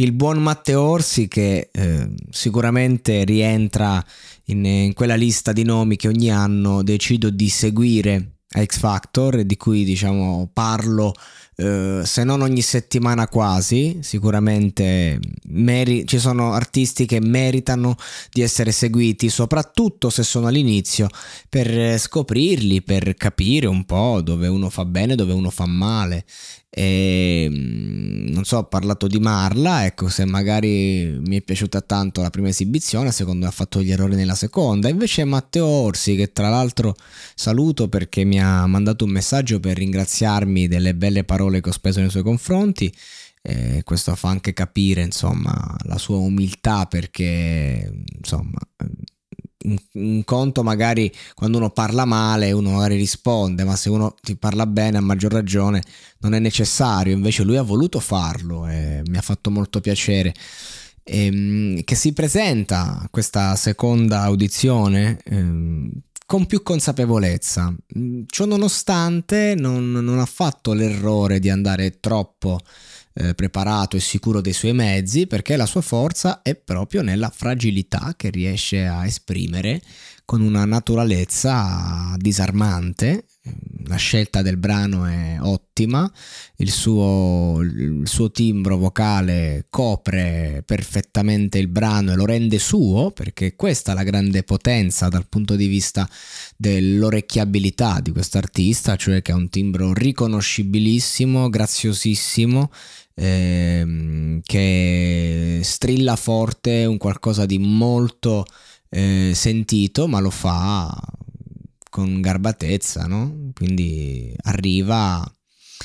il buon Matteo Orsi che eh, sicuramente rientra in, in, quella lista di nomi che ogni anno decido di seguire a X Factor di cui diciamo parlo eh, se non ogni settimana quasi. Sicuramente meri- ci sono artisti che meritano di essere seguiti soprattutto se sono all'inizio per scoprirli per capire un po' dove uno fa bene dove uno fa male. E mm, non so, ho parlato di Marla, ecco, se magari mi è piaciuta tanto la prima esibizione, secondo me ha fatto gli errori nella seconda. Invece Matteo Orsi, che tra l'altro saluto perché mi ha mandato un messaggio per ringraziarmi delle belle parole che ho speso nei suoi confronti. E questo fa anche capire, insomma, la sua umiltà perché, insomma, un, conto magari quando uno parla male uno magari risponde ma se uno ti parla bene a maggior ragione non è necessario. Invece lui ha voluto farlo e mi ha fatto molto piacere. E, ehm, che si presenta questa seconda audizione ehm, con più consapevolezza. Ciò nonostante non, non ha fatto l'errore di andare troppo eh, preparato e sicuro dei suoi mezzi perché la sua forza è proprio nella fragilità che riesce a esprimere con una naturalezza disarmante. La scelta del brano è ottima, il suo, il suo, timbro vocale copre perfettamente il brano e lo rende suo, perché questa è la grande potenza dal punto di vista dell'orecchiabilità di questo artista, cioè che ha un timbro riconoscibilissimo, graziosissimo ehm, che strilla forte un qualcosa di molto eh, sentito, ma lo fa con garbatezza, no? Quindi arriva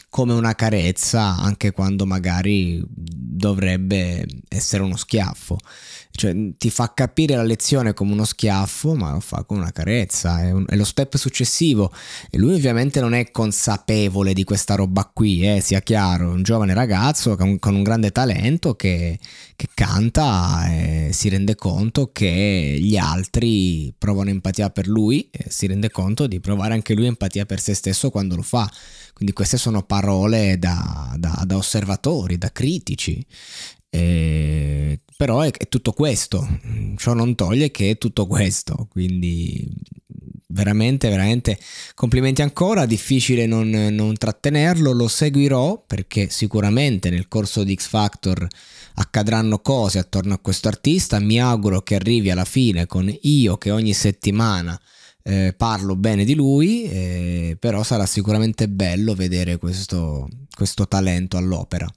come una carezza anche quando magari dovrebbe essere uno schiaffo. Cioè, ti fa capire la lezione come uno schiaffo, ma lo fa con una carezza, è, un, è lo step successivo. E lui ovviamente non è consapevole di questa roba qui, eh, sia chiaro, è un giovane ragazzo con, con un grande talento che, che canta e si rende conto che gli altri provano empatia per lui e si rende conto di provare anche lui empatia per se stesso quando lo fa. Quindi queste sono parole da, da, da osservatori, da critici. Eh, però è, è, tutto questo, ciò non toglie che è tutto questo, quindi veramente, veramente complimenti ancora, difficile non, non trattenerlo, lo seguirò perché sicuramente nel corso di X Factor accadranno cose attorno a questo artista, mi auguro che arrivi alla fine con io che ogni settimana eh, parlo bene di lui, eh, però sarà sicuramente bello vedere questo, questo talento all'opera.